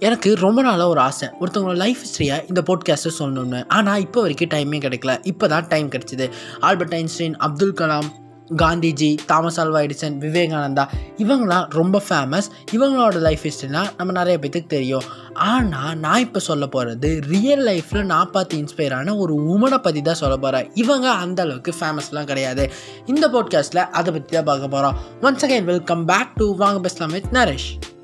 எனக்கு ரொம்ப நாளாக ஒரு ஆசை. ஒருத்தவங்களோட லைஃப் ஹிஸ்ட்ரியை இந்த போட்காஸ்ட்டை சொல்லணும்னு. ஆனால் இப்போ வரைக்கும் டைமே கிடைக்கல. இப்போ தான் டைம் கிடச்சிது. Albert Einstein Abdul Kalam Gandhiji Thomas Alva Edison Vivekananda இவங்களாம் ரொம்ப ஃபேமஸ் இவங்களோட லைஃப் ஹிஸ்ட்ரிலாம் நம்ம நிறைய பேத்துக்கு தெரியும். ஆனால் நான் இப்போ சொல்ல போகிறது ரியல் லைஃப்பில் நான் பார்த்து இன்ஸ்பயர் ஆன ஒரு உமனை பற்றி தான் சொல்ல போகிறேன் இவங்க அந்த அளவுக்கு ஃபேமஸ்லாம் கிடையாது. இந்த போட்காஸ்ட்டில் அதை பற்றி தான் பார்க்க போகிறோம் once again welcome back to வாங்க பேசலாம் வித் நரேஷ்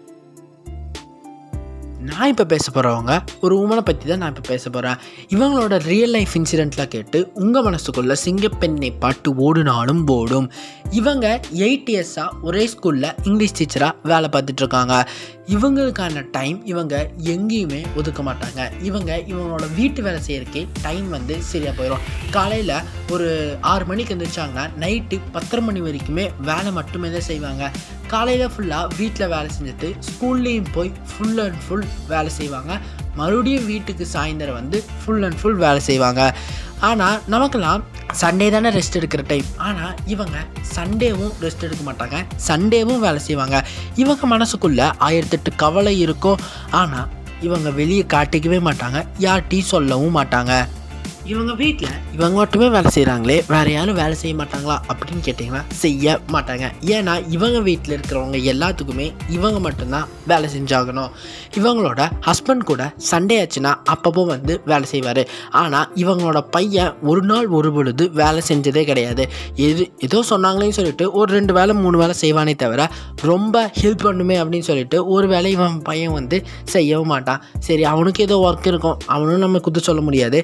நான் இப்போ பேச போகிறவங்க ஒரு உமனை பற்றி தான் நான் இப்போ பேச போகிறேன் இவங்களோட ரியல் லைஃப் இன்சிடெண்ட்லாம் கேட்டு உங்கள் மனசுக்குள்ளே சிங்கப்பெண்ணை பாட்டு ஓடுனாலும் ஓடும் இவங்க எயிட் இயர்ஸாக ஒரே ஸ்கூலில் இங்கிலீஷ் டீச்சராக வேலை பார்த்துட்ருக்காங்க இவங்களுக்கான டைம் இவங்க எங்கேயுமே ஒதுக்க மாட்டாங்க. இவங்க இவங்களோட வீட்டு வேலை செய்யறதுக்கே டைம் வந்து சரியாக போயிடும் காலையில் ஒரு ஆறு மணிக்கு எழுந்திரிச்சாங்கன்னா நைட்டு பத்தரை மணி வரைக்குமே வேலை மட்டுமே தான் செய்வாங்க. காலையில் ஃபுல்லாக வீட்டில் வேலை செஞ்சுட்டு ஸ்கூல்லேயும் போய் ஃபுல் அண்ட் ஃபுல் வேலை செய்வாங்க. மறுபடியும் வீட்டுக்கு சாயந்தரம் வந்து ஃபுல் அண்ட் ஃபுல் வேலை செய்வாங்க. ஆனால் நமக்கெல்லாம் சண்டே தானே ரெஸ்ட் எடுக்கிற டைம் ஆனால் இவங்க சண்டேவும் ரெஸ்ட் எடுக்க மாட்டாங்க. சண்டேவும் வேலை செய்வாங்க. இவங்க மனசுக்குள்ளே ஆயிரத்தெட்டு கவலை இருக்கும். ஆனால் இவங்க வெளியே காட்டிக்கவே மாட்டாங்க. யார்ட்டையும் சொல்லவும் மாட்டாங்க. இவங்க வீட்டில் இவங்க மட்டுமே வேலை செய்கிறாங்களே வேறு யாரும் வேலை செய்ய மாட்டாங்களா அப்படின்னு கேட்டிங்கன்னா செய்ய மாட்டாங்க. ஏன்னா இவங்க வீட்டில் இருக்கிறவங்க எல்லாத்துக்குமே இவங்க மட்டும்தான் வேலை செஞ்சாகணும். இவங்களோட ஹஸ்பண்ட் கூட சண்டே ஆச்சுன்னா அப்பப்போ வந்து வேலை செய்வார். ஆனால் இவங்களோட பையன் ஒரு நாள் ஒரு பொழுது வேலை செஞ்சதே கிடையாது. எது ஏதோ சொன்னாங்களேன்னு சொல்லிட்டு ஒரு ரெண்டு வேலை மூணு வேலை செய்வானே தவிர ரொம்ப ஹெல்ப் பண்ணுமே அப்படின்னு சொல்லிட்டு ஒரு வேலை இவன் பையன் வந்து செய்யவும் மாட்டான். சரி அவனுக்கு ஏதோ ஒர்க் இருக்கும். அவனும் நம்ம குத்து சொல்ல முடியாது.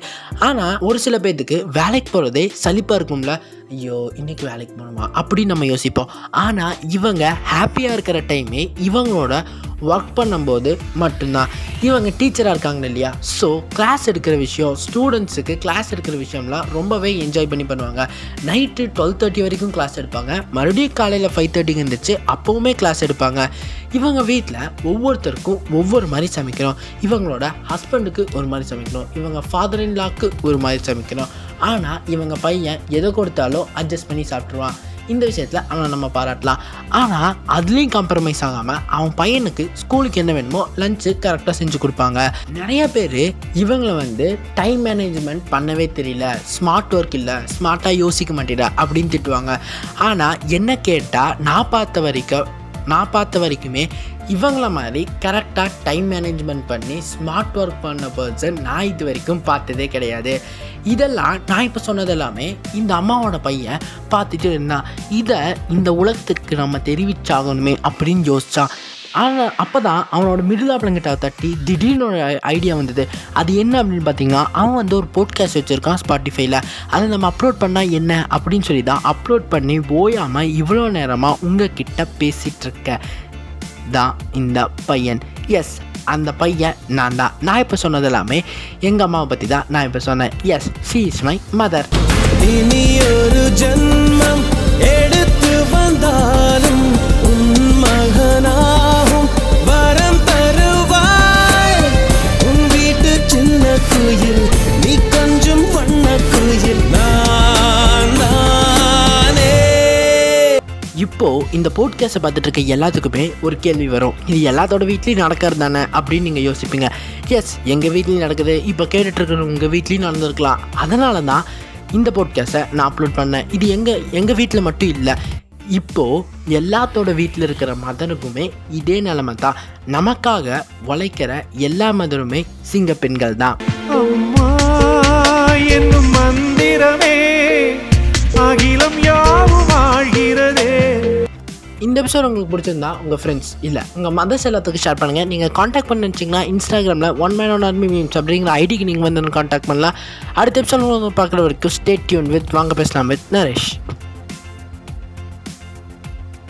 ஆனால் ஒரு சில பேர்த்துக்கு வேலைக்கு போகிறதே சலிப்பாக இருக்கும்ல. ஐயோ இன்றைக்கி வேலைக்கு போகணுமா? அப்படின்னு நம்ம யோசிப்போம். ஆனால் இவங்க ஹாப்பியாக இருக்கிற டைமே இவங்களோட ஒர்க் பண்ணும்போது மட்டும்தான். இவங்க டீச்சராக இருக்காங்க இல்லையா? ஸோ கிளாஸ் எடுக்கிற விஷயம் ஸ்டூடெண்ட்ஸுக்கு கிளாஸ் எடுக்கிற விஷயம்லாம் ரொம்பவே என்ஜாய் பண்ணி பண்ணுவாங்க. நைட்டு டுவெல் தேர்ட்டி வரைக்கும் கிளாஸ் எடுப்பாங்க. மறுபடியும் காலையில் ஃபைவ் தேர்ட்டிக்கு இருந்துச்சு அப்போவுமே கிளாஸ் எடுப்பாங்க. இவங்க வீட்டில் ஒவ்வொருத்தருக்கும் ஒவ்வொரு மாதிரி சமைக்கிறோம். இவங்களோட ஹஸ்பண்டுக்கு ஒரு மாதிரி சமைக்கணும். இவங்க ஃபாதர் இன் லாக்கு ஒரு மாதிரி சமைக்கணும். ஆனால் இவங்க பையன் எதை கொடுத்தாலும் அட்ஜஸ்ட் பண்ணி சாப்பிட்ருவான் இந்த விஷயத்தில் அவனை நம்ம பாராட்டலாம். ஆனால் அதுலேயும் காம்ப்ரமைஸ் ஆகாமல் அவன் பையனுக்கு ஸ்கூலுக்கு என்ன வேணுமோ லஞ்சு கரெக்டாக செஞ்சு கொடுப்பாங்க. நிறைய பேர் இவங்களை வந்து டைம் மேனேஜ்மெண்ட் பண்ணவே தெரியல. ஸ்மார்ட் ஒர்க் இல்லை ஸ்மார்ட்டாக யோசிக்க மாட்டேடா அப்படின்னு திட்டுவாங்க. ஆனால் என்ன கேட்டால் நான் பார்த்த வரைக்கும் நான் பார்த்த வரைக்குமே இவங்கள மாதிரி கரெக்டாக டைம் மேனேஜ்மெண்ட் பண்ணி ஸ்மார்ட் ஒர்க் பண்ண பர்சன் நான் இது வரைக்கும் பார்த்ததே கிடையாது. இதெல்லாம் நான் இப்போ சொன்னது எல்லாமே இந்த அம்மாவோட பையன் பார்த்துட்டு இருந்தான். இதை இந்த உலகத்துக்கு நம்ம தெரிவிச்சாகணுமே அப்படின்னு யோசித்தான் ஆனால் அப்போ தான் அவனோட மிருதாப்பழங்கிட்ட தட்டி திடீர்னு ஒரு ஐடியா வந்தது. அது என்ன அப்படின்னு பார்த்தீங்கன்னா அவன் வந்து ஒரு போட்காஸ்ட் வச்சுருக்கான் ஸ்பாட்டிஃபைல அதை நம்ம அப்லோட் பண்ணால் என்ன அப்படின்னு சொல்லி தான் அப்லோட் பண்ணி ஓயாமல் இவ்வளோ நேரமாக உங்ககிட்ட பேசிகிட்ருக்க தான் இந்த பையன். எஸ் அந்த பையன் நான் தான். நான் இப்போ சொன்னது எல்லாமே எங்கள் அம்மாவை பற்றி தான் நான் இப்போ சொன்னேன். Yes she is my mother இனி ஒரு ஜன்மம் எடுத்து வந்தாலும் இப்போது இந்த போட்காஸ்ட்டை பார்த்துட்டு இருக்க எல்லாத்துக்குமே ஒரு கேள்வி வரும். இது எல்லாத்தோட வீட்லேயும் நடக்கிறது தானே அப்படின்னு நீங்கள் யோசிப்பீங்க. எஸ் எங்கள் வீட்லேயும் நடக்குது. இப்போ கேட்டுட்டு இருக்கிற உங்கள் வீட்லேயும் நடந்திருக்கலாம். அதனால தான் இந்த போட்காஸ்ட்டை நான் அப்லோட் பண்ணேன். இது எங்கள் எங்கள் வீட்டில் மட்டும் இல்லை. இப்போது எல்லாத்தோட வீட்டில் இருக்கிற மதனுக்குமே இதே நிலமை தான். நமக்காக உழைக்கிற எல்லா மதனுமே சிங்க பெண்கள் தான். அம்மா என்னும் மந்திரமே அகிலம் யார் இந்த எபிசோட் உங்களுக்கு பிடிச்சிருந்தா உங்கள் ஃப்ரெண்ட்ஸ் இல்லை உங்கள் மதர்ஸ் எல்லாத்துக்கும் ஷேர் பண்ணுங்கள் நீங்கள் காண்டாக்ட் பண்ண நினச்சிங்கன்னா இன்ஸ்டாகிராமில் one man one army memes அப்படிங்கிற ஐடிக்கு நீங்கள் வந்து காண்டாக்ட் பண்ணலாம். அடுத்த எபிசோட் உங்களுக்கு பார்க்குற வரைக்கும் ஸ்டேட் டியூன் வித் வாங்க பேசலாம் வித் நரேஷ்.